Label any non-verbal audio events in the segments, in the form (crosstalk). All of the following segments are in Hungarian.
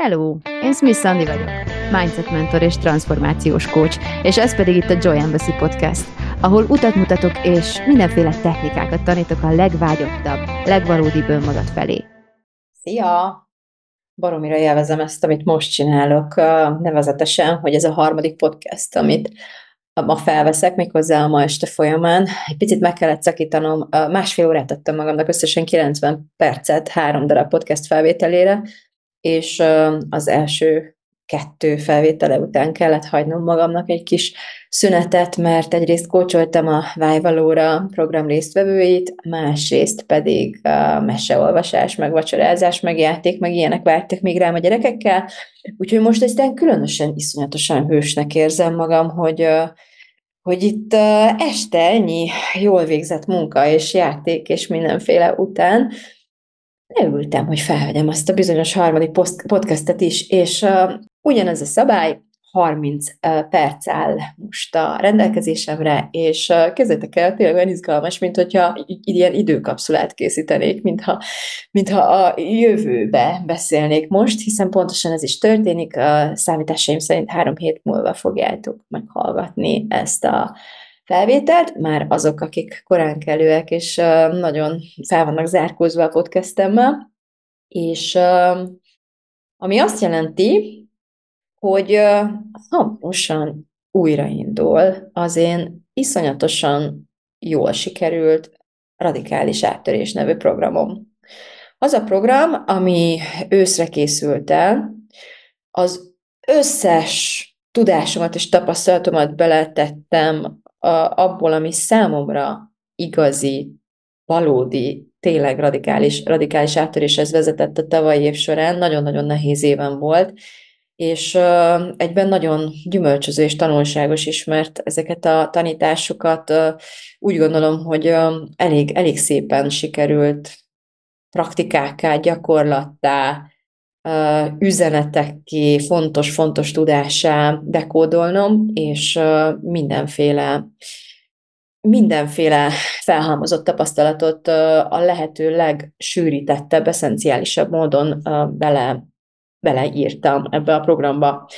Hello! Én Smith Sandy vagyok, mindset mentor és transformációs coach, és ez pedig itt a Joy Embassy Podcast, ahol utat mutatok és mindenféle technikákat tanítok a legvágyottabb, legvalódibb önmagad felé. Szia! Baromira élvezem ezt, amit most csinálok, nevezetesen, hogy ez a harmadik podcast, amit ma felveszek, méghozzá a ma este folyamán. Egy picit meg kellett szakítanom, másfél órát adtam magamnak, összesen 90 percet három darab podcast felvételére, és az első kettő felvétele után kellett hagynom magamnak egy kis szünetet, mert egyrészt kócsoltam a Vájvalóra program résztvevőit, másrészt pedig a meseolvasás, meg vacsorázás, meg játék, meg ilyenek vártak még rám a gyerekekkel, úgyhogy most ezt különösen iszonyatosan hősnek érzem magam, hogy hogy itt este ennyi jól végzett munka és játék és mindenféle után leültem, hogy felvegyem azt a bizonyos harmadik podcastet is, és uh, ugyanez a szabály, 30 uh, perc áll most a rendelkezésemre, és uh, kezdetek el, tényleg olyan izgalmas, mint hogyha ilyen időkapszulát készítenék, mintha, mintha a jövőbe beszélnék most, hiszen pontosan ez is történik, a számításaim szerint három hét múlva fogjátok meghallgatni ezt a felvételt, már azok, akik korán kelőek, és nagyon fel vannak zárkózva a podcastemmel, és ami azt jelenti, hogy hamarosan újraindul az én iszonyatosan jól sikerült radikális áttörés nevű programom. Az a program, ami őszre készült el, az összes tudásomat és tapasztalatomat beletettem abból, ami számomra igazi, valódi, tényleg radikális, radikális áttöréshez vezetett a tavalyi év során, nagyon-nagyon nehéz éven volt, és egyben nagyon gyümölcsöző és tanulságos is, mert ezeket a tanításokat úgy gondolom, hogy elég, elég szépen sikerült praktikákká, gyakorlattá, üzenetekké, fontos-fontos tudásá dekódolnom, és mindenféle mindenféle felhalmozott tapasztalatot a lehető legsűrítettebb, eszenciálisabb módon bele, beleírtam ebbe a programba.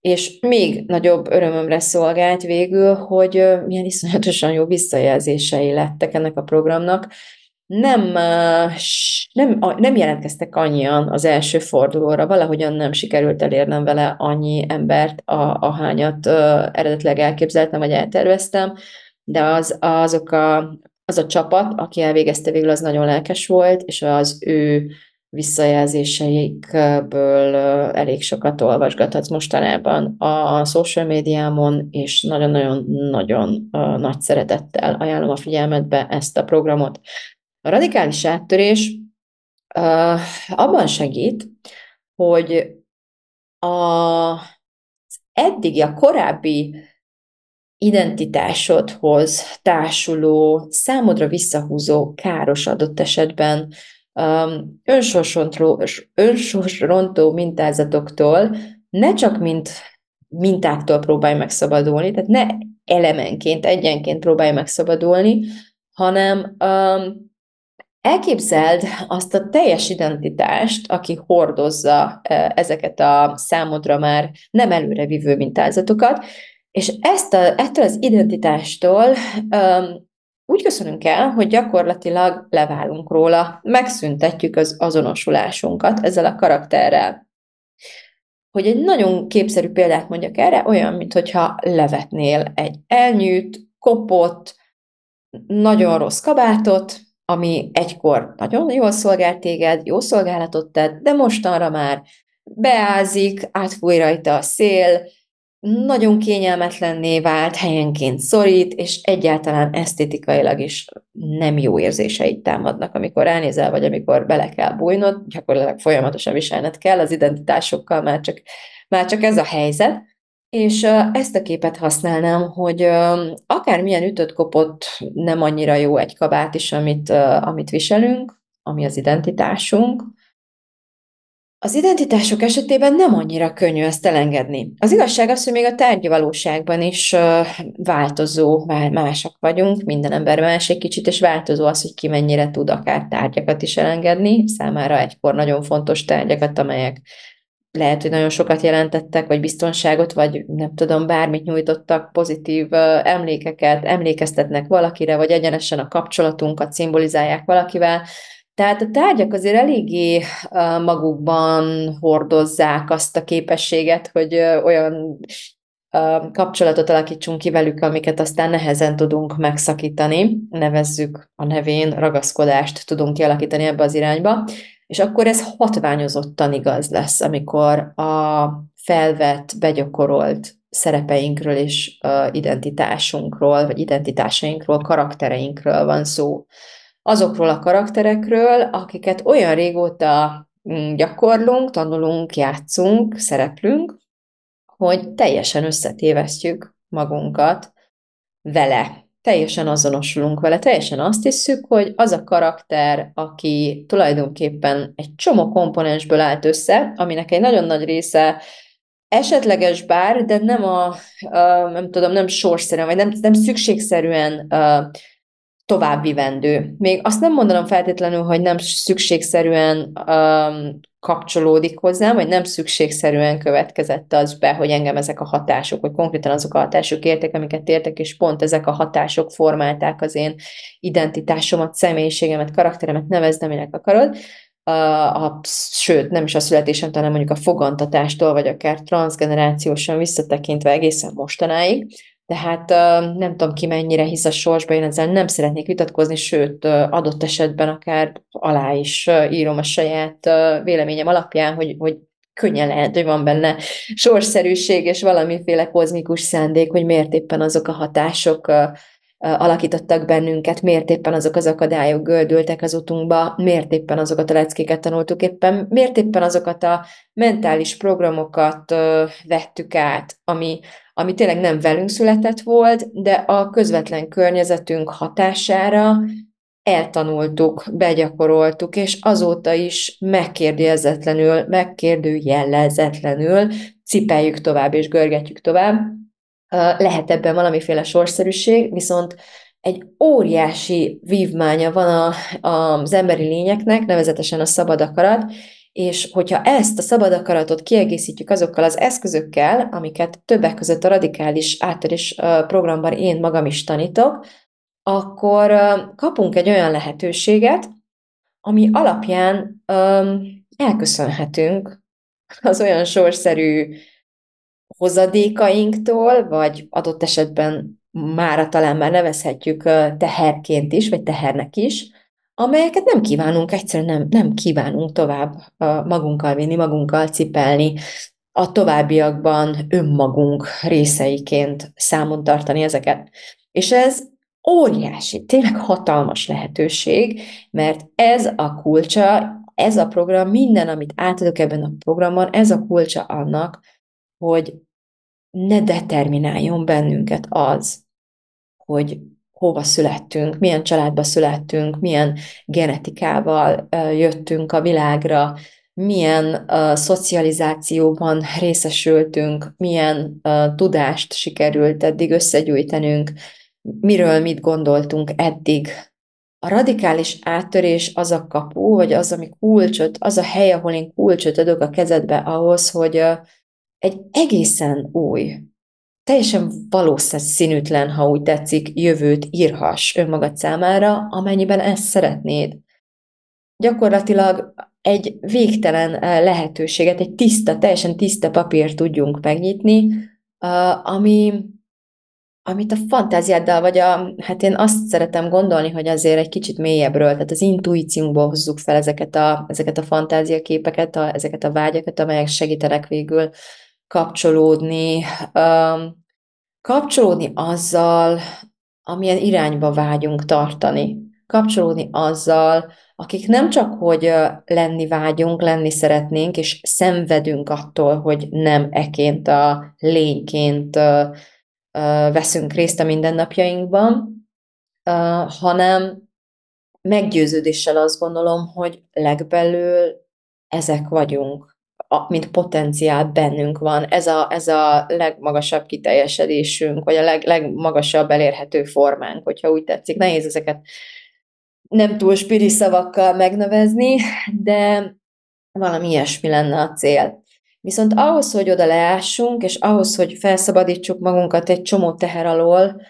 És még nagyobb örömömre szolgált végül, hogy milyen iszonyatosan jó visszajelzései lettek ennek a programnak, nem, nem, nem jelentkeztek annyian az első fordulóra, valahogyan nem sikerült elérnem vele annyi embert, a, ahányat eredetileg elképzeltem, vagy elterveztem, de az, azok a, az a csapat, aki elvégezte végül, az nagyon lelkes volt, és az ő visszajelzéseikből elég sokat olvasgathatsz mostanában a social médiámon, és nagyon-nagyon-nagyon nagy szeretettel ajánlom a figyelmetbe ezt a programot. A radikális áttörés uh, abban segít, hogy a eddigi, a korábbi identitásodhoz társuló, számodra visszahúzó, káros adott esetben um, önsorsrontó mintázatoktól ne csak mint mintáktól próbálj megszabadulni, tehát ne elemenként, egyenként próbálj megszabadulni, hanem um, Elképzeld azt a teljes identitást, aki hordozza ezeket a számodra már nem előrevívő mintázatokat, és ezt a, ettől az identitástól um, úgy köszönünk el, hogy gyakorlatilag leválunk róla, megszüntetjük az azonosulásunkat ezzel a karakterrel. Hogy egy nagyon képszerű példát mondjak erre, olyan, mintha levetnél egy elnyűt, kopott, nagyon rossz kabátot, ami egykor nagyon jól szolgált téged, jó szolgálatot tett, de mostanra már beázik, átfúj rajta a szél, nagyon kényelmetlenné vált, helyenként szorít, és egyáltalán esztétikailag is nem jó érzéseit támadnak, amikor ránézel, vagy amikor bele kell bújnod, gyakorlatilag folyamatosan viselned kell, az identitásokkal már csak, már csak ez a helyzet. És ezt a képet használnám, hogy akármilyen ütött kopott nem annyira jó egy kabát is, amit, amit viselünk, ami az identitásunk, az identitások esetében nem annyira könnyű ezt elengedni. Az igazság az, hogy még a tárgyi valóságban is változó, másak vagyunk, minden ember más egy kicsit, és változó az, hogy ki mennyire tud akár tárgyakat is elengedni, számára egykor nagyon fontos tárgyakat, amelyek lehet, hogy nagyon sokat jelentettek, vagy biztonságot, vagy nem tudom, bármit nyújtottak, pozitív emlékeket, emlékeztetnek valakire, vagy egyenesen a kapcsolatunkat szimbolizálják valakivel. Tehát a tárgyak azért eléggé magukban hordozzák azt a képességet, hogy olyan kapcsolatot alakítsunk ki velük, amiket aztán nehezen tudunk megszakítani, nevezzük a nevén, ragaszkodást tudunk kialakítani ebbe az irányba, és akkor ez hatványozottan igaz lesz, amikor a felvett, begyakorolt szerepeinkről és identitásunkról, vagy identitásainkról, karaktereinkről van szó. Azokról a karakterekről, akiket olyan régóta mm, gyakorlunk, tanulunk, játszunk, szereplünk, hogy teljesen összetévesztjük magunkat vele. Teljesen azonosulunk vele, teljesen azt hiszük, hogy az a karakter, aki tulajdonképpen egy csomó komponensből állt össze, aminek egy nagyon nagy része esetleges bár, de nem a, a nem tudom, nem sorszerűen, vagy nem, nem szükségszerűen a, továbbvivendő. Még azt nem mondanom feltétlenül, hogy nem szükségszerűen um, kapcsolódik hozzám, vagy nem szükségszerűen következett az be, hogy engem ezek a hatások, vagy konkrétan azok a hatások értek, amiket értek, és pont ezek a hatások formálták az én identitásomat, személyiségemet, karakteremet, nevezd, aminek akarod. A, a, sőt, nem is a születésem, hanem mondjuk a fogantatástól, vagy akár transgenerációsan visszatekintve egészen mostanáig. Tehát nem tudom ki mennyire hisz a sorsba, én ezzel nem szeretnék vitatkozni, sőt, adott esetben akár alá is írom a saját véleményem alapján, hogy, hogy könnyen lehet, hogy van benne sorszerűség és valamiféle kozmikus szándék, hogy miért éppen azok a hatások alakítottak bennünket, miért éppen azok az akadályok gördültek az utunkba, miért éppen azokat a leckéket tanultuk éppen, miért éppen azokat a mentális programokat vettük át, ami, ami tényleg nem velünk született volt, de a közvetlen környezetünk hatására eltanultuk, begyakoroltuk, és azóta is megkérdőjezetlenül, megkérdőjelezetlenül cipeljük tovább és görgetjük tovább. Lehet ebben valamiféle sorszerűség, viszont egy óriási vívmánya van a, az emberi lényeknek, nevezetesen a szabad akarat, és hogyha ezt a szabad akaratot kiegészítjük azokkal az eszközökkel, amiket többek között a radikális áttörés programban én magam is tanítok, akkor kapunk egy olyan lehetőséget, ami alapján elköszönhetünk az olyan sorszerű hozadékainktól, vagy adott esetben mára talán már nevezhetjük teherként is, vagy tehernek is, amelyeket nem kívánunk, egyszerűen nem, nem kívánunk tovább magunkkal vinni, magunkkal cipelni, a továbbiakban önmagunk részeiként számon tartani ezeket. És ez óriási, tényleg hatalmas lehetőség, mert ez a kulcsa, ez a program, minden, amit átadok ebben a programban, ez a kulcsa annak, hogy ne determináljon bennünket az, hogy hova születtünk, milyen családba születtünk, milyen genetikával jöttünk a világra, milyen szocializációban részesültünk, milyen tudást sikerült eddig összegyűjtenünk, miről mit gondoltunk eddig. A radikális áttörés az a kapu, vagy az, ami kulcsot, az a hely, ahol én kulcsot adok a kezedbe ahhoz, hogy egy egészen új, teljesen valószínűtlen, ha úgy tetszik, jövőt írhass önmagad számára, amennyiben ezt szeretnéd. Gyakorlatilag egy végtelen eh, lehetőséget, egy tiszta, teljesen tiszta papírt tudjunk megnyitni, eh, ami, amit a fantáziáddal, vagy a, hát én azt szeretem gondolni, hogy azért egy kicsit mélyebbről, tehát az intuíciónkból hozzuk fel ezeket a, ezeket a fantáziaképeket, a, ezeket a vágyakat, amelyek segítenek végül kapcsolódni, kapcsolódni azzal, amilyen irányba vágyunk tartani, kapcsolódni azzal, akik nem csak, hogy lenni vágyunk, lenni szeretnénk, és szenvedünk attól, hogy nem eként a lényként veszünk részt a mindennapjainkban, hanem meggyőződéssel azt gondolom, hogy legbelül ezek vagyunk mint potenciál bennünk van. Ez a, ez a legmagasabb kiteljesedésünk, vagy a leg, legmagasabb elérhető formánk, hogyha úgy tetszik. Nehéz ezeket nem túl spiri szavakkal megnevezni, de valami ilyesmi lenne a cél. Viszont ahhoz, hogy oda leássunk, és ahhoz, hogy felszabadítsuk magunkat egy csomó teher alól,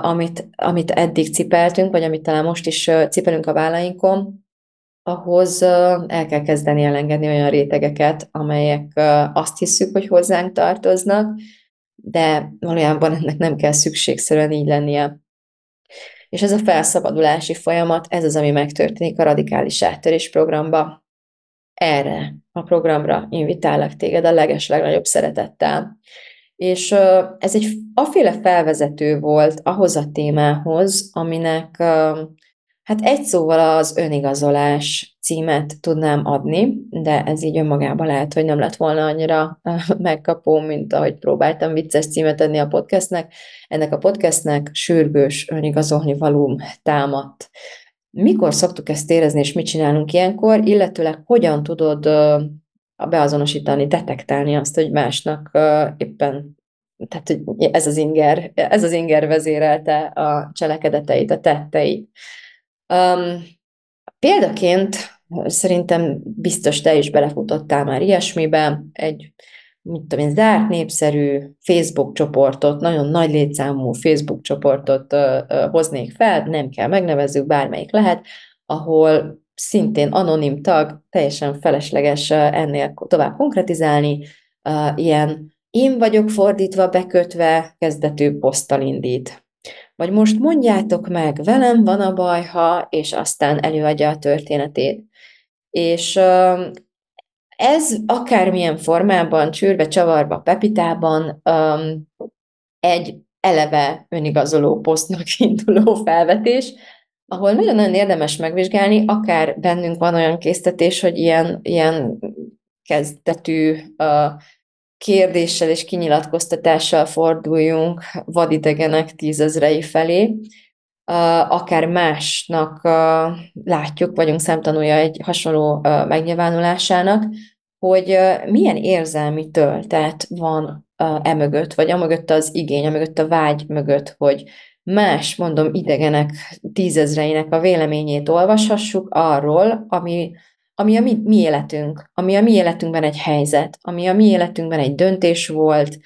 amit, amit eddig cipeltünk, vagy amit talán most is cipelünk a vállainkon, ahhoz el kell kezdeni elengedni olyan rétegeket, amelyek azt hiszük, hogy hozzánk tartoznak, de valójában ennek nem kell szükségszerűen így lennie. És ez a felszabadulási folyamat, ez az, ami megtörténik a radikális áttörés programba. Erre a programra invitálok téged a leges legnagyobb szeretettel. És ez egy aféle felvezető volt ahhoz a témához, aminek hát egy szóval az önigazolás címet tudnám adni, de ez így önmagában lehet, hogy nem lett volna annyira megkapó, mint ahogy próbáltam vicces címet adni a podcastnek. Ennek a podcastnek sürgős önigazolni valóm támadt. Mikor szoktuk ezt érezni, és mit csinálunk ilyenkor, illetőleg hogyan tudod beazonosítani, detektálni azt, hogy másnak éppen tehát hogy ez az inger, ez az inger vezérelte a cselekedeteit, a tetteit. Um, példaként szerintem biztos te is belefutottál már ilyesmibe, egy mit tudom én, zárt népszerű Facebook csoportot, nagyon nagy létszámú Facebook csoportot uh, uh, hoznék fel, nem kell megnevezzük, bármelyik lehet, ahol szintén anonim tag, teljesen felesleges ennél tovább konkretizálni, uh, ilyen én vagyok fordítva, bekötve, kezdetű poszttal indít. Vagy most mondjátok meg, velem van a baj, ha, és aztán előadja a történetét. És ez akármilyen formában, csűrve, csavarba, pepitában egy eleve önigazoló posztnak (laughs) induló felvetés, ahol nagyon-nagyon érdemes megvizsgálni, akár bennünk van olyan késztetés, hogy ilyen, ilyen kezdetű uh, kérdéssel és kinyilatkoztatással forduljunk vadidegenek tízezrei felé, akár másnak látjuk, vagyunk szemtanúja egy hasonló megnyilvánulásának, hogy milyen érzelmi töltet van emögött, vagy amögött az igény, amögött a vágy mögött, hogy más, mondom, idegenek tízezreinek a véleményét olvashassuk arról, ami ami a mi, mi életünk, ami a mi életünkben egy helyzet, ami a mi életünkben egy döntés volt,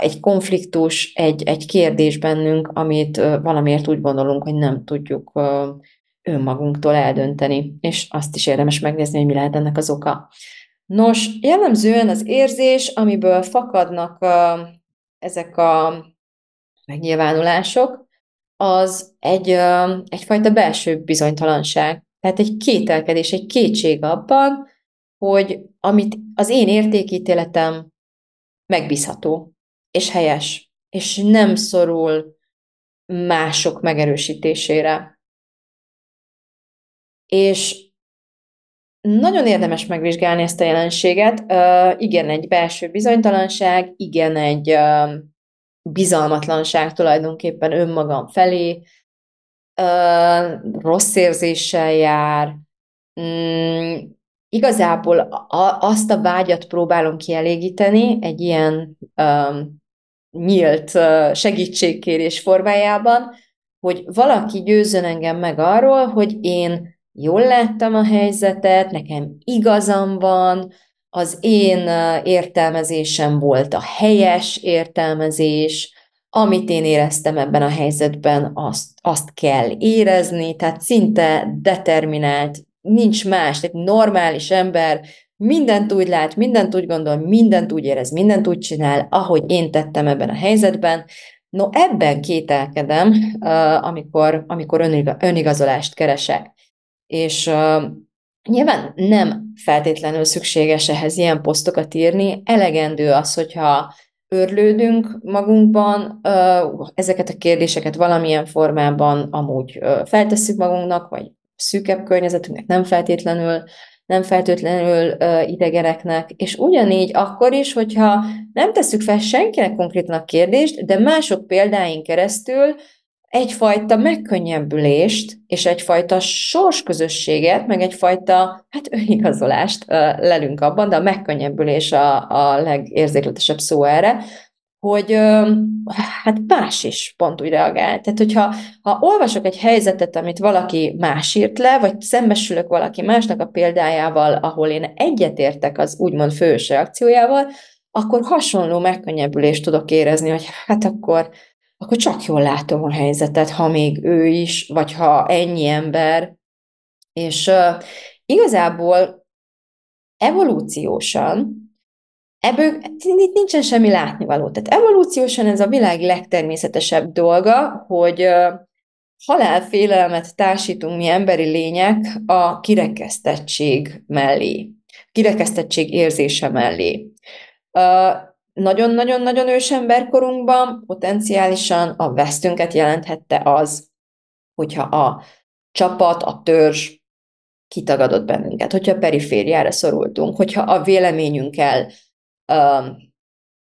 egy konfliktus, egy, egy kérdés bennünk, amit valamiért úgy gondolunk, hogy nem tudjuk önmagunktól eldönteni, és azt is érdemes megnézni, hogy mi lehet ennek az oka. Nos, jellemzően az érzés, amiből fakadnak ezek a megnyilvánulások, az egy, egyfajta belső bizonytalanság. Tehát egy kételkedés, egy kétség abban, hogy amit az én értékítéletem megbízható, és helyes, és nem szorul mások megerősítésére. És nagyon érdemes megvizsgálni ezt a jelenséget. Igen, egy belső bizonytalanság, igen, egy uh, bizalmatlanság tulajdonképpen önmagam felé, rossz érzéssel jár, mm, igazából azt a vágyat próbálom kielégíteni egy ilyen nyílt segítségkérés formájában, hogy valaki győzön engem meg arról, hogy én jól láttam a helyzetet, nekem igazam van, az én értelmezésem volt a helyes értelmezés, amit én éreztem ebben a helyzetben, azt, azt kell érezni, tehát szinte determinált, nincs más, egy normális ember mindent úgy lát, mindent úgy gondol, mindent úgy érez, mindent úgy csinál, ahogy én tettem ebben a helyzetben. No, ebben kételkedem, amikor, amikor önigazolást keresek. És nyilván nem feltétlenül szükséges ehhez ilyen posztokat írni, elegendő az, hogyha örlődünk magunkban, ezeket a kérdéseket valamilyen formában amúgy feltesszük magunknak, vagy szűkebb környezetünknek nem feltétlenül, nem feltétlenül idegeneknek, és ugyanígy akkor is, hogyha nem tesszük fel senkinek konkrétan a kérdést, de mások példáin keresztül egyfajta megkönnyebbülést, és egyfajta sorsközösséget, meg egyfajta hát önigazolást lelünk abban, de a megkönnyebbülés a, a legérzékletesebb szó erre, hogy hát más is pont úgy reagál. Tehát, hogyha ha olvasok egy helyzetet, amit valaki más írt le, vagy szembesülök valaki másnak a példájával, ahol én egyetértek az úgymond fős reakciójával, akkor hasonló megkönnyebbülést tudok érezni, hogy hát akkor, akkor csak jól látom a helyzetet, ha még ő is, vagy ha ennyi ember. És uh, igazából evolúciósan Ebből itt nincsen semmi látnivaló. Tehát evolúciósan ez a világ legtermészetesebb dolga, hogy halálfélelmet társítunk mi emberi lények a kirekesztettség mellé, kirekesztettség érzése mellé. Nagyon-nagyon-nagyon ősemberkorunkban potenciálisan a vesztünket jelenthette az, hogyha a csapat, a törzs kitagadott bennünket, hogyha a perifériára szorultunk, hogyha a véleményünkkel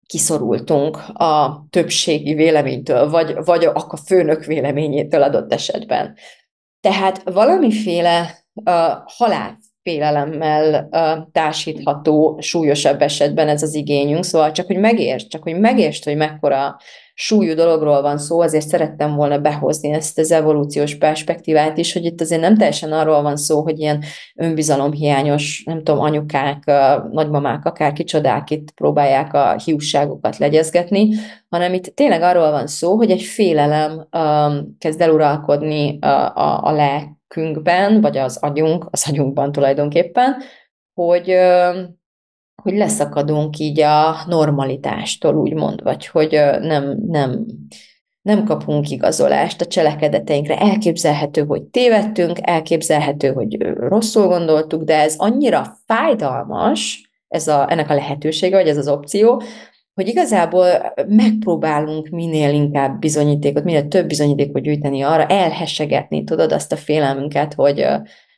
kiszorultunk a többségi véleménytől, vagy, vagy a főnök véleményétől adott esetben. Tehát valamiféle uh, halálfélelemmel uh, társítható súlyosabb esetben ez az igényünk, szóval csak, hogy megértsd, csak, hogy megértsd, hogy mekkora súlyú dologról van szó, azért szerettem volna behozni ezt az evolúciós perspektívát is, hogy itt azért nem teljesen arról van szó, hogy ilyen önbizalomhiányos, nem tudom, anyukák, nagymamák, akár kicsodák itt próbálják a hiúságokat legyezgetni, hanem itt tényleg arról van szó, hogy egy félelem um, kezd el uralkodni a, a, a lelkünkben, vagy az agyunk, az agyunkban tulajdonképpen, hogy hogy leszakadunk így a normalitástól, úgymond, vagy hogy nem, nem, nem kapunk igazolást a cselekedeteinkre. Elképzelhető, hogy tévedtünk, elképzelhető, hogy rosszul gondoltuk, de ez annyira fájdalmas, ez a, ennek a lehetősége, vagy ez az opció, hogy igazából megpróbálunk minél inkább bizonyítékot, minél több bizonyítékot gyűjteni arra, elhessegetni, tudod, azt a félelmünket, hogy,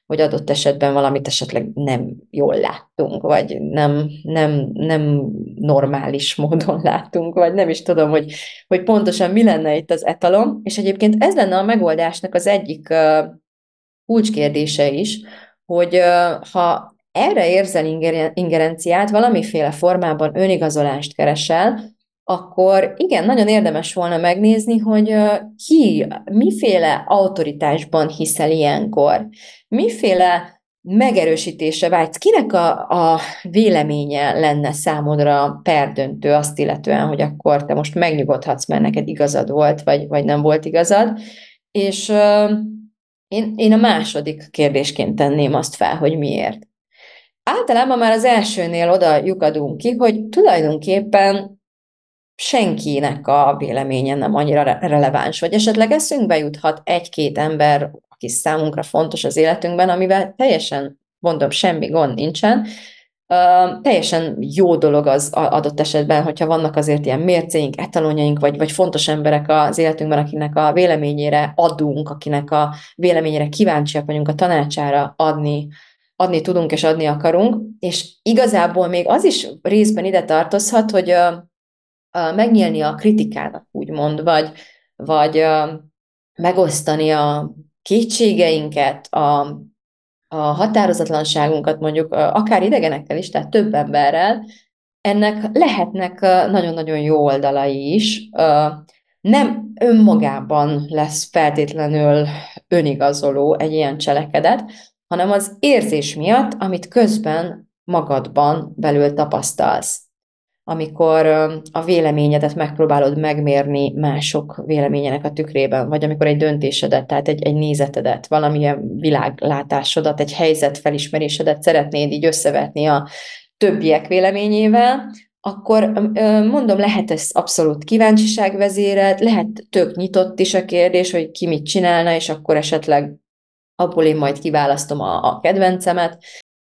hogy adott esetben valamit esetleg nem jól láttunk, vagy nem, nem, nem normális módon (laughs) láttunk, vagy nem is tudom, hogy, hogy pontosan mi lenne itt az etalom, és egyébként ez lenne a megoldásnak az egyik kulcskérdése is, hogy ha erre érzel ingerenciát, valamiféle formában önigazolást keresel, akkor igen, nagyon érdemes volna megnézni, hogy ki, miféle autoritásban hiszel ilyenkor, miféle megerősítésre vágysz, kinek a, a véleménye lenne számodra perdöntő azt illetően, hogy akkor te most megnyugodhatsz, mert neked igazad volt, vagy, vagy nem volt igazad, és én, én a második kérdésként tenném azt fel, hogy miért. Általában már az elsőnél oda lyukadunk ki, hogy tulajdonképpen senkinek a véleménye nem annyira releváns, vagy esetleg eszünkbe juthat egy-két ember, aki számunkra fontos az életünkben, amivel teljesen, mondom, semmi gond nincsen, Uh, teljesen jó dolog az adott esetben, hogyha vannak azért ilyen mércéink, etalonjaink, vagy, vagy fontos emberek az életünkben, akinek a véleményére adunk, akinek a véleményére kíváncsiak vagyunk, a tanácsára adni, adni tudunk és adni akarunk, és igazából még az is részben ide tartozhat, hogy uh, megnyílni a kritikának, úgymond, vagy, vagy megosztani a kétségeinket, a, a határozatlanságunkat mondjuk akár idegenekkel is, tehát több emberrel, ennek lehetnek nagyon-nagyon jó oldalai is. Nem önmagában lesz feltétlenül önigazoló egy ilyen cselekedet, hanem az érzés miatt, amit közben magadban belül tapasztalsz. Amikor a véleményedet megpróbálod megmérni mások véleményének a tükrében, vagy amikor egy döntésedet, tehát egy, egy nézetedet, valamilyen világlátásodat, egy helyzet felismerésedet szeretnéd így összevetni a többiek véleményével, akkor mondom, lehet ez abszolút kíváncsiság vezérelt, lehet tök nyitott is a kérdés, hogy ki mit csinálna, és akkor esetleg abból én majd kiválasztom a, a kedvencemet.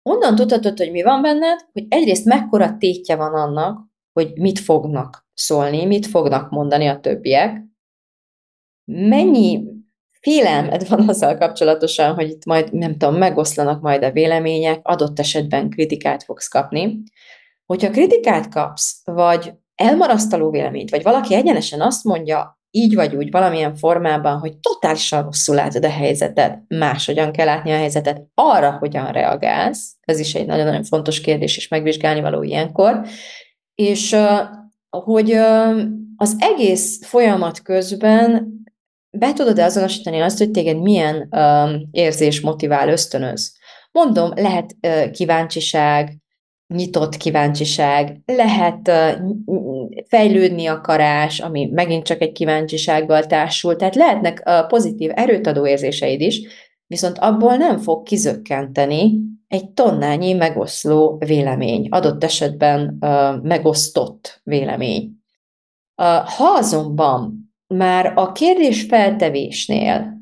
Onnan tudhatod, hogy mi van benned, hogy egyrészt mekkora tétje van annak, hogy mit fognak szólni, mit fognak mondani a többiek, mennyi félelmed van azzal kapcsolatosan, hogy itt majd, nem tudom, megoszlanak majd a vélemények, adott esetben kritikát fogsz kapni. Hogyha kritikát kapsz, vagy elmarasztaló véleményt, vagy valaki egyenesen azt mondja, így vagy úgy, valamilyen formában, hogy totálisan rosszul látod a helyzetet, máshogyan kell látni a helyzetet, arra hogyan reagálsz, ez is egy nagyon-nagyon fontos kérdés, és megvizsgálni való ilyenkor, és hogy az egész folyamat közben be tudod-e azonosítani azt, hogy téged milyen érzés motivál, ösztönöz? Mondom, lehet kíváncsiság, nyitott kíváncsiság, lehet fejlődni akarás, ami megint csak egy kíváncsisággal társul, tehát lehetnek pozitív erőtadó érzéseid is, viszont abból nem fog kizökkenteni egy tonnányi megoszló vélemény, adott esetben megosztott vélemény. Ha azonban már a kérdés feltevésnél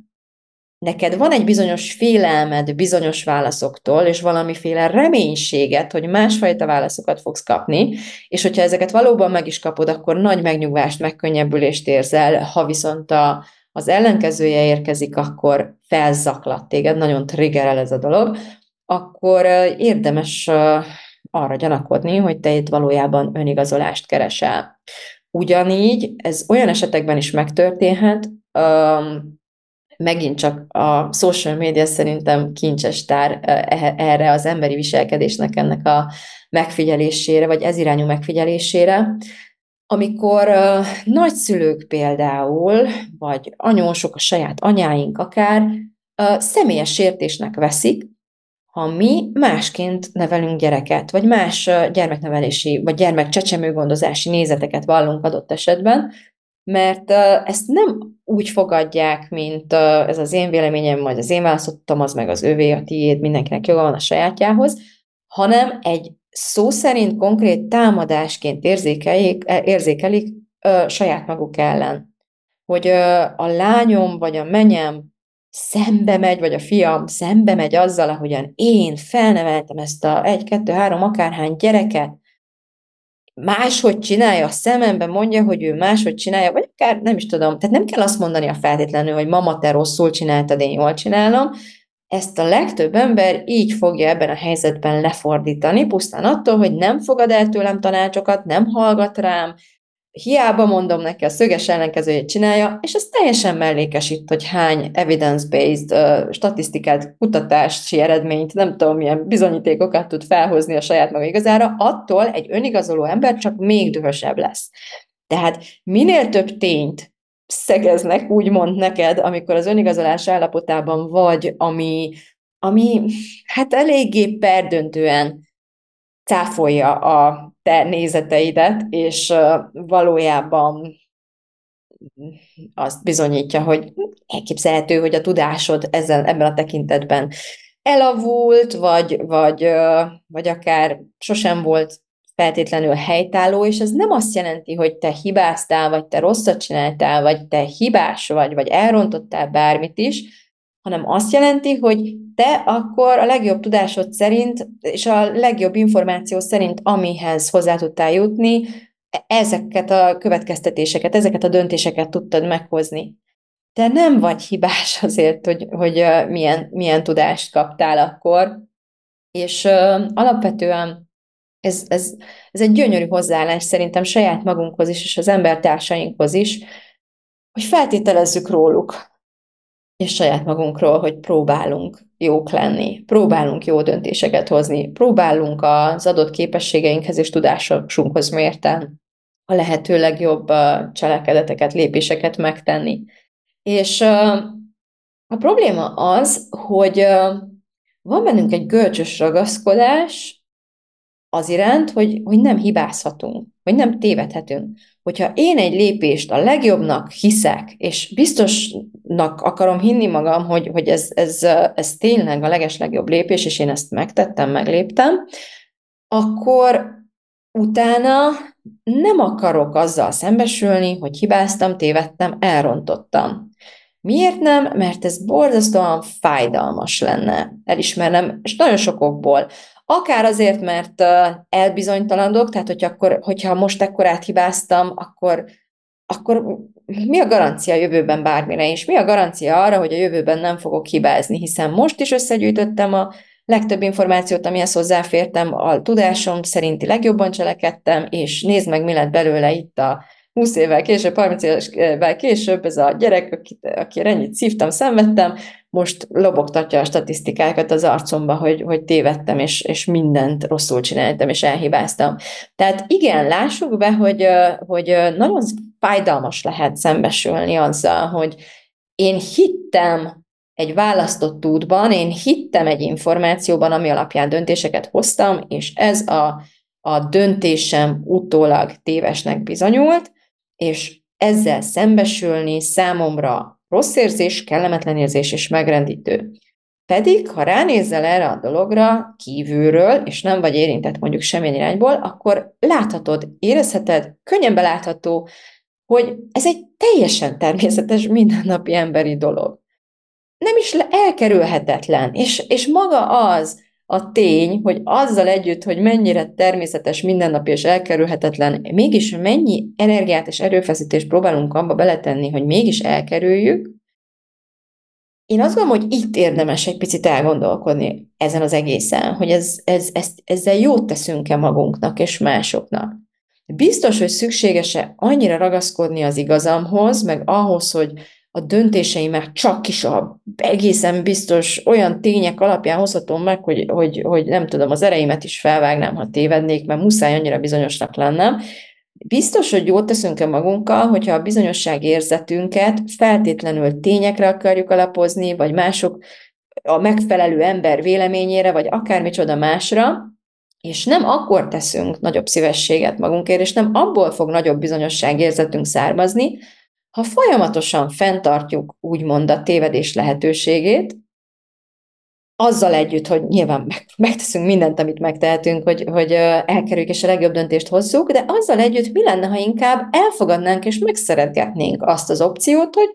neked van egy bizonyos félelmed bizonyos válaszoktól, és valamiféle reménységet, hogy másfajta válaszokat fogsz kapni, és hogyha ezeket valóban meg is kapod, akkor nagy megnyugvást, megkönnyebbülést érzel, ha viszont a, az ellenkezője érkezik, akkor felzaklat téged, nagyon triggerel ez a dolog, akkor érdemes arra gyanakodni, hogy te itt valójában önigazolást keresel. Ugyanígy ez olyan esetekben is megtörténhet, megint csak a social media szerintem kincses tár erre az emberi viselkedésnek, ennek a megfigyelésére, vagy ez irányú megfigyelésére, amikor nagyszülők például, vagy anyósok, a saját anyáink akár, személyes sértésnek veszik, ha mi másként nevelünk gyereket, vagy más gyermeknevelési, vagy gyermekcsecsemőgondozási nézeteket vallunk adott esetben, mert ezt nem úgy fogadják, mint ez az én véleményem, majd az én választottam, az meg az övé, a tiéd, mindenkinek joga van a sajátjához, hanem egy szó szerint konkrét támadásként érzékelik, e, érzékelik ö, saját maguk ellen. Hogy ö, a lányom vagy a menyem szembe megy, vagy a fiam szembe megy azzal, ahogyan én felneveltem ezt a egy, kettő, három, akárhány gyereket, máshogy csinálja, a szemembe mondja, hogy ő máshogy csinálja, vagy akár nem is tudom, tehát nem kell azt mondani a feltétlenül, hogy mama, te rosszul csináltad, én jól csinálom, ezt a legtöbb ember így fogja ebben a helyzetben lefordítani, pusztán attól, hogy nem fogad el tőlem tanácsokat, nem hallgat rám, hiába mondom neki, a szöges ellenkezőjét csinálja, és ez teljesen mellékes hogy hány evidence-based uh, statisztikát, kutatási eredményt, nem tudom, milyen bizonyítékokat tud felhozni a saját maga igazára, attól egy önigazoló ember csak még dühösebb lesz. Tehát minél több tényt szegeznek, úgymond neked, amikor az önigazolás állapotában vagy, ami, ami hát eléggé perdöntően cáfolja a te nézeteidet, és valójában azt bizonyítja, hogy elképzelhető, hogy a tudásod ezzel, ebben a tekintetben elavult, vagy, vagy, vagy akár sosem volt feltétlenül helytálló, és ez nem azt jelenti, hogy te hibáztál, vagy te rosszat csináltál, vagy te hibás vagy, vagy elrontottál bármit is, hanem azt jelenti, hogy te akkor a legjobb tudásod szerint, és a legjobb információ szerint, amihez hozzá tudtál jutni, ezeket a következtetéseket, ezeket a döntéseket tudtad meghozni. Te nem vagy hibás (laughs) azért, hogy, hogy milyen, milyen tudást kaptál akkor, és uh, alapvetően ez, ez, ez egy gyönyörű hozzáállás szerintem saját magunkhoz is, és az embertársainkhoz is, hogy feltételezzük róluk, és saját magunkról, hogy próbálunk jók lenni, próbálunk jó döntéseket hozni, próbálunk az adott képességeinkhez és tudásunkhoz mérten a lehető legjobb cselekedeteket, lépéseket megtenni. És a probléma az, hogy van bennünk egy görcsös ragaszkodás az iránt, hogy, hogy nem hibázhatunk, hogy nem tévedhetünk. Hogyha én egy lépést a legjobbnak hiszek, és biztosnak akarom hinni magam, hogy, hogy ez, ez, ez tényleg a legeslegjobb lépés, és én ezt megtettem, megléptem, akkor utána nem akarok azzal szembesülni, hogy hibáztam, tévedtem, elrontottam. Miért nem? Mert ez borzasztóan fájdalmas lenne elismernem, és nagyon sokokból. Akár azért, mert elbizonytalanodok, tehát hogy akkor, hogyha most ekkorát hibáztam, akkor, akkor mi a garancia a jövőben bármire is? Mi a garancia arra, hogy a jövőben nem fogok hibázni? Hiszen most is összegyűjtöttem a legtöbb információt, amihez hozzáfértem, a tudásom szerinti legjobban cselekedtem, és nézd meg, mi lett belőle itt a 20 évvel később, 30 évvel később, ez a gyerek, akit, aki ennyit szívtam, szenvedtem, most lobogtatja a statisztikákat az arcomba, hogy, hogy tévedtem, és, és mindent rosszul csináltam, és elhibáztam. Tehát igen, lássuk be, hogy, hogy nagyon fájdalmas lehet szembesülni azzal, hogy én hittem egy választott útban, én hittem egy információban, ami alapján döntéseket hoztam, és ez a, a döntésem utólag tévesnek bizonyult, és ezzel szembesülni számomra rossz érzés, kellemetlen érzés és megrendítő. Pedig, ha ránézzel erre a dologra kívülről, és nem vagy érintett mondjuk semmilyen irányból, akkor láthatod, érezheted, könnyen belátható, hogy ez egy teljesen természetes, mindennapi emberi dolog. Nem is elkerülhetetlen, és, és maga az, a tény, hogy azzal együtt, hogy mennyire természetes, mindennapi és elkerülhetetlen, mégis mennyi energiát és erőfeszítést próbálunk abba beletenni, hogy mégis elkerüljük, én azt gondolom, hogy itt érdemes egy picit elgondolkodni ezen az egészen, hogy ez, ez, ez, ezzel jót teszünk-e magunknak és másoknak. Biztos, hogy szükséges-e annyira ragaszkodni az igazamhoz, meg ahhoz, hogy a döntéseimet csak is a egészen biztos olyan tények alapján hozhatom meg, hogy, hogy, hogy nem tudom, az ereimet is felvágnám, ha tévednék, mert muszáj annyira bizonyosnak lennem. Biztos, hogy jót teszünk-e magunkkal, hogyha a bizonyosság érzetünket feltétlenül tényekre akarjuk alapozni, vagy mások a megfelelő ember véleményére, vagy akármicsoda másra, és nem akkor teszünk nagyobb szívességet magunkért, és nem abból fog nagyobb bizonyosságérzetünk származni, ha folyamatosan fenntartjuk úgymond a tévedés lehetőségét, azzal együtt, hogy nyilván megteszünk mindent, amit megtehetünk, hogy, hogy elkerüljük és a legjobb döntést hozzuk, de azzal együtt mi lenne, ha inkább elfogadnánk és megszeretgetnénk azt az opciót, hogy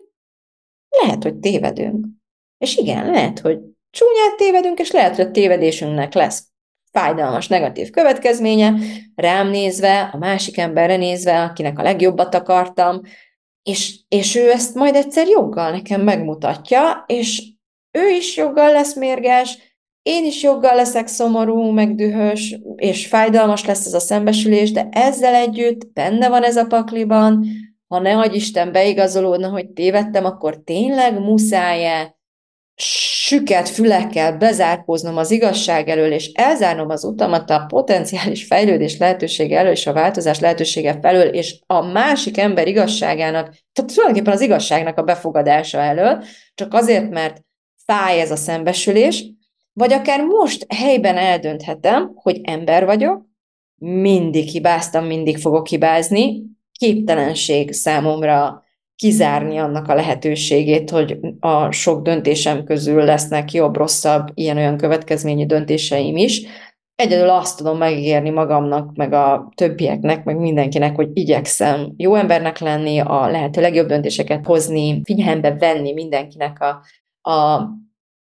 lehet, hogy tévedünk. És igen, lehet, hogy csúnyát tévedünk, és lehet, hogy a tévedésünknek lesz fájdalmas, negatív következménye, rám nézve, a másik emberre nézve, akinek a legjobbat akartam, és, és ő ezt majd egyszer joggal nekem megmutatja, és ő is joggal lesz mérges, én is joggal leszek szomorú, meg dühös, és fájdalmas lesz ez a szembesülés, de ezzel együtt benne van ez a pakliban, ha ne adj Isten beigazolódna, hogy tévedtem, akkor tényleg muszáj-e süket fülekkel bezárkóznom az igazság elől, és elzárnom az utamat a potenciális fejlődés lehetősége elől, és a változás lehetősége felől, és a másik ember igazságának, tehát tulajdonképpen az igazságnak a befogadása elől, csak azért, mert fáj ez a szembesülés, vagy akár most helyben eldönthetem, hogy ember vagyok, mindig hibáztam, mindig fogok hibázni, képtelenség számomra kizárni annak a lehetőségét, hogy a sok döntésem közül lesznek jobb-rosszabb ilyen-olyan következményi döntéseim is. Egyedül azt tudom megígérni magamnak, meg a többieknek, meg mindenkinek, hogy igyekszem jó embernek lenni, a lehető legjobb döntéseket hozni, figyelembe venni mindenkinek a, a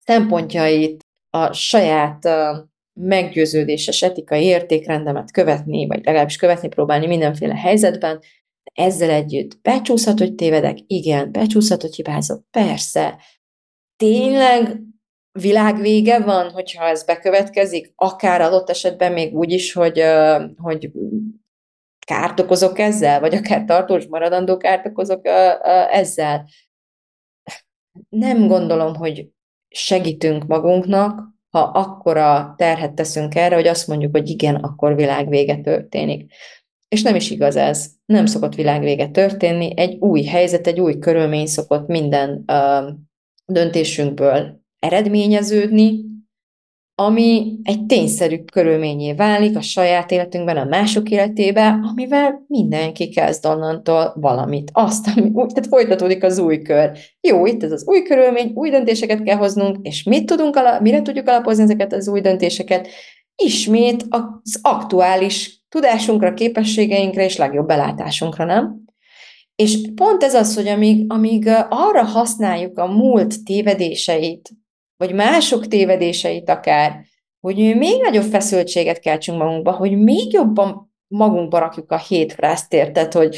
szempontjait, a saját meggyőződéses etikai értékrendemet követni, vagy legalábbis követni próbálni mindenféle helyzetben, ezzel együtt becsúszhat, hogy tévedek? Igen. Becsúszhat, hogy hibázok? Persze. Tényleg világvége van, hogyha ez bekövetkezik, akár adott esetben még úgy is, hogy, hogy kárt okozok ezzel, vagy akár tartós maradandó kárt okozok ezzel. Nem gondolom, hogy segítünk magunknak, ha akkora terhet teszünk erre, hogy azt mondjuk, hogy igen, akkor világvége történik. És nem is igaz ez. Nem szokott világvége történni. Egy új helyzet, egy új körülmény szokott minden uh, döntésünkből eredményeződni, ami egy tényszerű körülményé válik a saját életünkben, a mások életébe, amivel mindenki kezd onnantól valamit. Azt, ami úgy, tehát folytatódik az új kör. Jó, itt ez az új körülmény, új döntéseket kell hoznunk, és mit tudunk, mire tudjuk alapozni ezeket az új döntéseket? Ismét az aktuális tudásunkra, képességeinkre és legjobb belátásunkra, nem? És pont ez az, hogy amíg, amíg arra használjuk a múlt tévedéseit, vagy mások tévedéseit akár, hogy még nagyobb feszültséget keltsünk magunkba, hogy még jobban magunkba rakjuk a hétfrászt, érted, hogy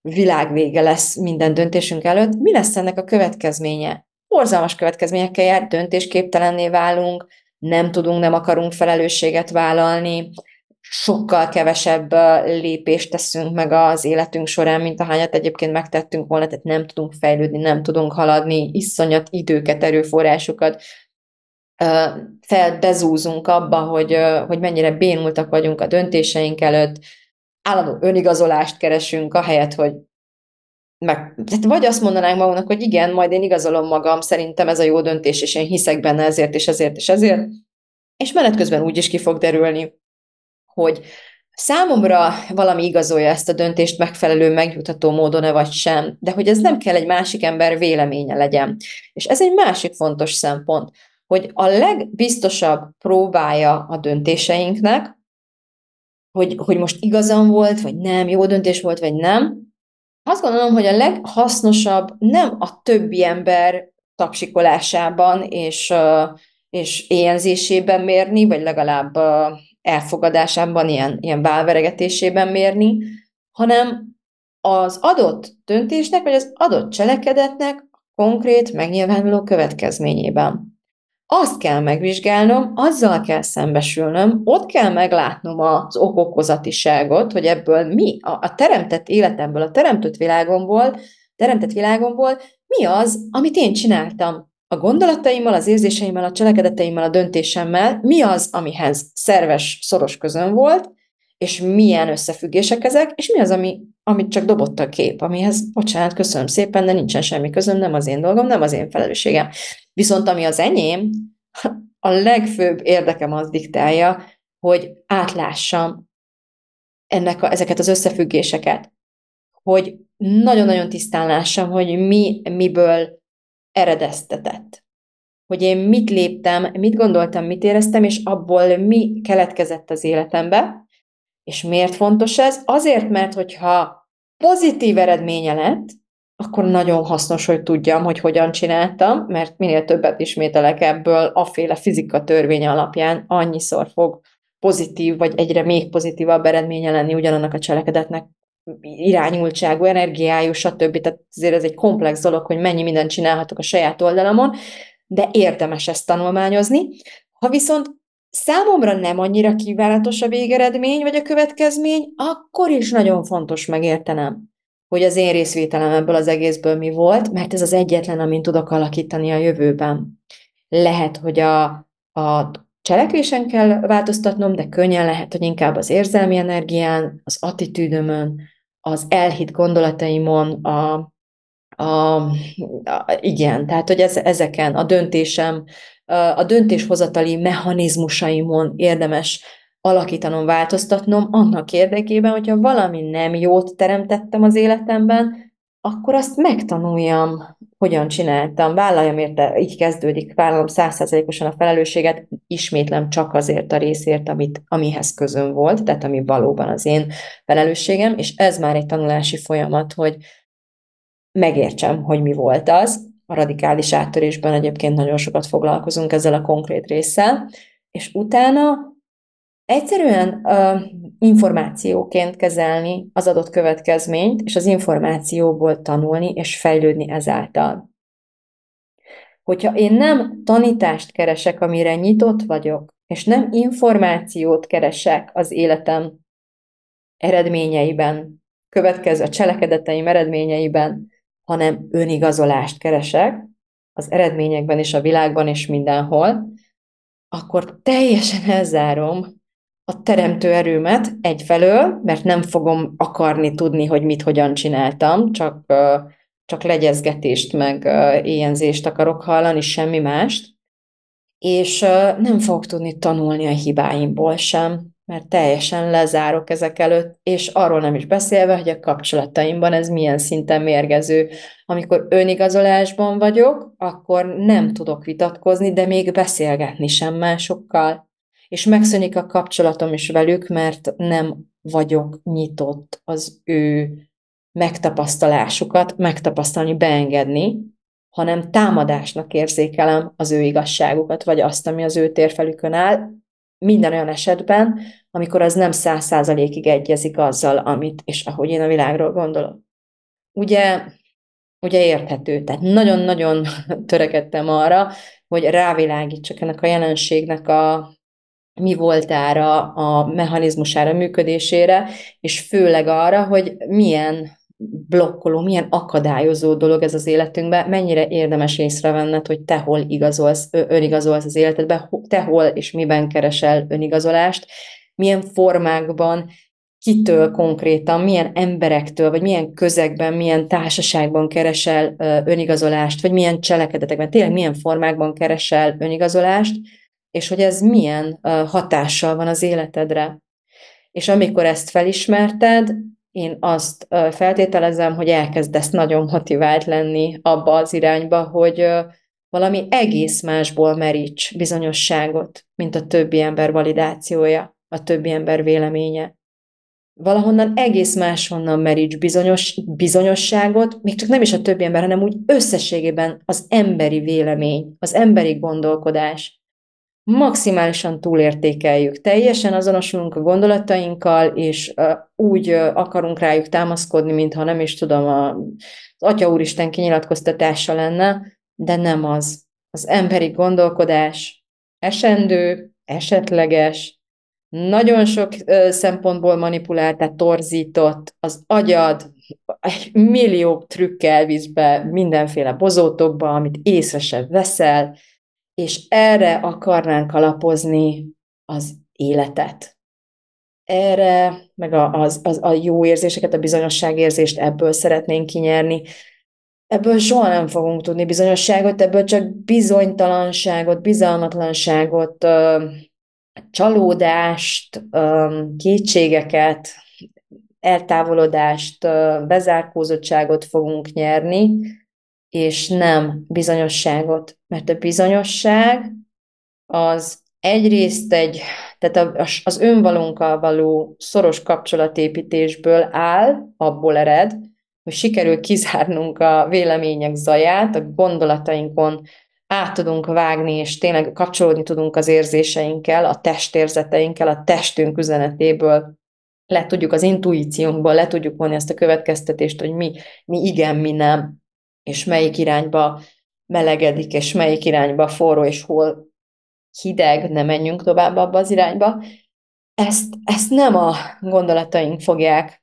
világvége lesz minden döntésünk előtt, mi lesz ennek a következménye? Borzalmas következményekkel jár, döntésképtelenné válunk, nem tudunk, nem akarunk felelősséget vállalni, sokkal kevesebb lépést teszünk meg az életünk során, mint ahányat egyébként megtettünk volna, tehát nem tudunk fejlődni, nem tudunk haladni, iszonyat időket, erőforrásokat felbezúzunk abba, hogy, hogy mennyire bénultak vagyunk a döntéseink előtt, állandó önigazolást keresünk, ahelyett, hogy meg, tehát vagy azt mondanánk magunknak, hogy igen, majd én igazolom magam, szerintem ez a jó döntés, és én hiszek benne ezért, és ezért, és ezért, és menet közben úgy is ki fog derülni, hogy számomra valami igazolja ezt a döntést megfelelő, megjutató módon-e vagy sem, de hogy ez nem kell egy másik ember véleménye legyen. És ez egy másik fontos szempont, hogy a legbiztosabb próbája a döntéseinknek, hogy, hogy most igazam volt, vagy nem, jó döntés volt, vagy nem, azt gondolom, hogy a leghasznosabb nem a többi ember tapsikolásában és, és éjenzésében mérni, vagy legalább elfogadásában, ilyen, ilyen válveregetésében mérni, hanem az adott döntésnek, vagy az adott cselekedetnek konkrét, megnyilvánuló következményében. Azt kell megvizsgálnom, azzal kell szembesülnöm, ott kell meglátnom az okokozatiságot, hogy ebből mi, a, a teremtett életemből, a teremtett világomból, teremtett világomból mi az, amit én csináltam a gondolataimmal, az érzéseimmel, a cselekedeteimmel, a döntésemmel, mi az, amihez szerves, szoros közön volt, és milyen összefüggések ezek, és mi az, ami, amit csak dobott a kép, amihez, bocsánat, köszönöm szépen, de nincsen semmi közöm, nem az én dolgom, nem az én felelősségem. Viszont ami az enyém, a legfőbb érdekem az diktálja, hogy átlássam ennek a, ezeket az összefüggéseket, hogy nagyon-nagyon tisztán lássam, hogy mi miből eredeztetett. Hogy én mit léptem, mit gondoltam, mit éreztem, és abból mi keletkezett az életembe. És miért fontos ez? Azért, mert hogyha pozitív eredménye lett, akkor nagyon hasznos, hogy tudjam, hogy hogyan csináltam, mert minél többet ismételek ebből, aféle fizika törvény alapján annyiszor fog pozitív, vagy egyre még pozitívabb eredménye lenni ugyanannak a cselekedetnek, irányultságú, energiájú, stb. Tehát azért ez egy komplex dolog, hogy mennyi mindent csinálhatok a saját oldalamon, de érdemes ezt tanulmányozni. Ha viszont számomra nem annyira kívánatos a végeredmény, vagy a következmény, akkor is nagyon fontos megértenem, hogy az én részvételem ebből az egészből mi volt, mert ez az egyetlen, amin tudok alakítani a jövőben. Lehet, hogy a, a cselekvésen kell változtatnom, de könnyen lehet, hogy inkább az érzelmi energián, az attitűdömön, az elhit gondolataimon, a, a, a, igen, tehát hogy ez, ezeken a döntésem, a döntéshozatali mechanizmusaimon érdemes alakítanom, változtatnom annak érdekében, hogyha valami nem jót teremtettem az életemben, akkor azt megtanuljam, hogyan csináltam, vállaljam érte, így kezdődik, vállalom százszerzelékosan a felelősséget, ismétlem csak azért a részért, amit, amihez közön volt, tehát ami valóban az én felelősségem, és ez már egy tanulási folyamat, hogy megértsem, hogy mi volt az. A radikális áttörésben egyébként nagyon sokat foglalkozunk ezzel a konkrét résszel, és utána egyszerűen uh, információként kezelni az adott következményt, és az információból tanulni és fejlődni ezáltal. Hogyha én nem tanítást keresek, amire nyitott vagyok, és nem információt keresek az életem eredményeiben, következő a cselekedeteim eredményeiben, hanem önigazolást keresek az eredményekben és a világban és mindenhol, akkor teljesen elzárom a teremtő erőmet egyfelől, mert nem fogom akarni tudni, hogy mit hogyan csináltam, csak, csak legyezgetést, meg éjenzést akarok hallani, semmi mást, és nem fogok tudni tanulni a hibáimból sem, mert teljesen lezárok ezek előtt, és arról nem is beszélve, hogy a kapcsolataimban ez milyen szinten mérgező. Amikor önigazolásban vagyok, akkor nem tudok vitatkozni, de még beszélgetni sem másokkal és megszűnik a kapcsolatom is velük, mert nem vagyok nyitott az ő megtapasztalásukat megtapasztalni, beengedni, hanem támadásnak érzékelem az ő igazságukat, vagy azt, ami az ő térfelükön áll, minden olyan esetben, amikor az nem száz százalékig egyezik azzal, amit és ahogy én a világról gondolok. Ugye, ugye érthető, tehát nagyon-nagyon (laughs) törekedtem arra, hogy rávilágítsak ennek a jelenségnek a mi voltára, a mechanizmusára, működésére, és főleg arra, hogy milyen blokkoló, milyen akadályozó dolog ez az életünkben, mennyire érdemes észrevenned, hogy te hol igazolsz, önigazolsz az életedbe, te hol és miben keresel önigazolást, milyen formákban, kitől konkrétan, milyen emberektől, vagy milyen közegben, milyen társaságban keresel önigazolást, vagy milyen cselekedetekben, tényleg milyen formákban keresel önigazolást, és hogy ez milyen hatással van az életedre. És amikor ezt felismerted, én azt feltételezem, hogy elkezdesz nagyon motivált lenni abba az irányba, hogy valami egész másból meríts bizonyosságot, mint a többi ember validációja, a többi ember véleménye. Valahonnan egész máshonnan meríts bizonyos, bizonyosságot, még csak nem is a többi ember, hanem úgy összességében az emberi vélemény, az emberi gondolkodás, maximálisan túlértékeljük. Teljesen azonosulunk a gondolatainkkal, és úgy akarunk rájuk támaszkodni, mintha nem is tudom, az Atya Úristen kinyilatkoztatása lenne, de nem az. Az emberi gondolkodás esendő, esetleges, nagyon sok szempontból manipulált, tehát torzított, az agyad egy millió trükkel visz be mindenféle bozótokba, amit észre se veszel, és erre akarnánk alapozni az életet. Erre, meg a, az, az, a jó érzéseket, a bizonyosságérzést ebből szeretnénk kinyerni. Ebből soha nem fogunk tudni bizonyosságot, ebből csak bizonytalanságot, bizalmatlanságot, csalódást, kétségeket, eltávolodást, bezárkózottságot fogunk nyerni, és nem bizonyosságot. Mert a bizonyosság az egyrészt egy, tehát az önvalunkkal való szoros kapcsolatépítésből áll, abból ered, hogy sikerül kizárnunk a vélemények zaját, a gondolatainkon át tudunk vágni, és tényleg kapcsolódni tudunk az érzéseinkkel, a testérzeteinkkel, a testünk üzenetéből le tudjuk az intuíciónkból, le tudjuk vonni ezt a következtetést, hogy mi, mi igen, mi nem és melyik irányba melegedik, és melyik irányba forró, és hol hideg, ne menjünk tovább abba az irányba. Ezt, ezt nem a gondolataink fogják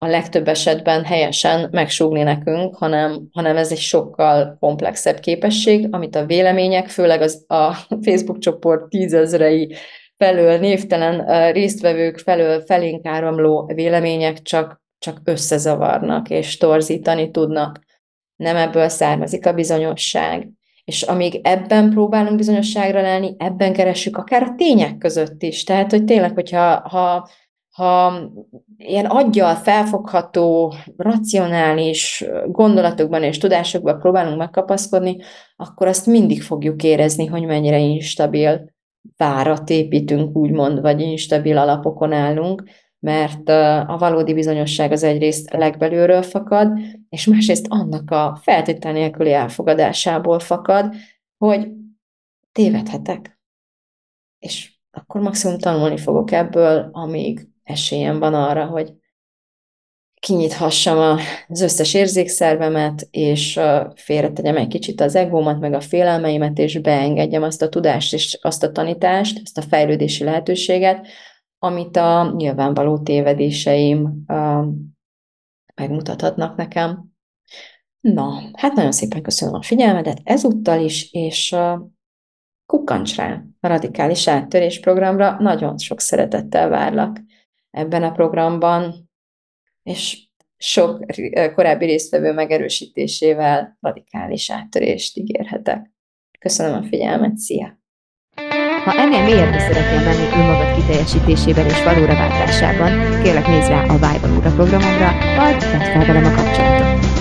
a legtöbb esetben helyesen megsúgni nekünk, hanem, hanem ez egy sokkal komplexebb képesség, amit a vélemények, főleg az, a Facebook csoport tízezrei felől, névtelen résztvevők felől felénk áramló vélemények csak, csak összezavarnak és torzítani tudnak nem ebből származik a bizonyosság. És amíg ebben próbálunk bizonyosságra lenni, ebben keressük akár a tények között is. Tehát, hogy tényleg, hogyha ha, ha ilyen aggyal felfogható, racionális gondolatokban és tudásokban próbálunk megkapaszkodni, akkor azt mindig fogjuk érezni, hogy mennyire instabil várat építünk, úgymond, vagy instabil alapokon állunk, mert a valódi bizonyosság az egyrészt legbelülről fakad, és másrészt annak a feltétel nélküli elfogadásából fakad, hogy tévedhetek. És akkor maximum tanulni fogok ebből, amíg esélyem van arra, hogy kinyithassam az összes érzékszervemet, és félretegyem egy kicsit az egómat, meg a félelmeimet, és beengedjem azt a tudást és azt a tanítást, azt a fejlődési lehetőséget, amit a nyilvánvaló tévedéseim megmutathatnak nekem. Na, hát nagyon szépen köszönöm a figyelmedet ezúttal is, és kukkancs rá a radikális áttörés programra, nagyon sok szeretettel várlak ebben a programban, és sok korábbi résztvevő megerősítésével radikális áttörést ígérhetek. Köszönöm a figyelmet, szia! Ha ennél mélyebbre szeretnél menni önmagad kiteljesítésében és valóra váltásában, kérlek nézz rá a Vibe programomra, vagy vedd fel velem a kapcsolatot.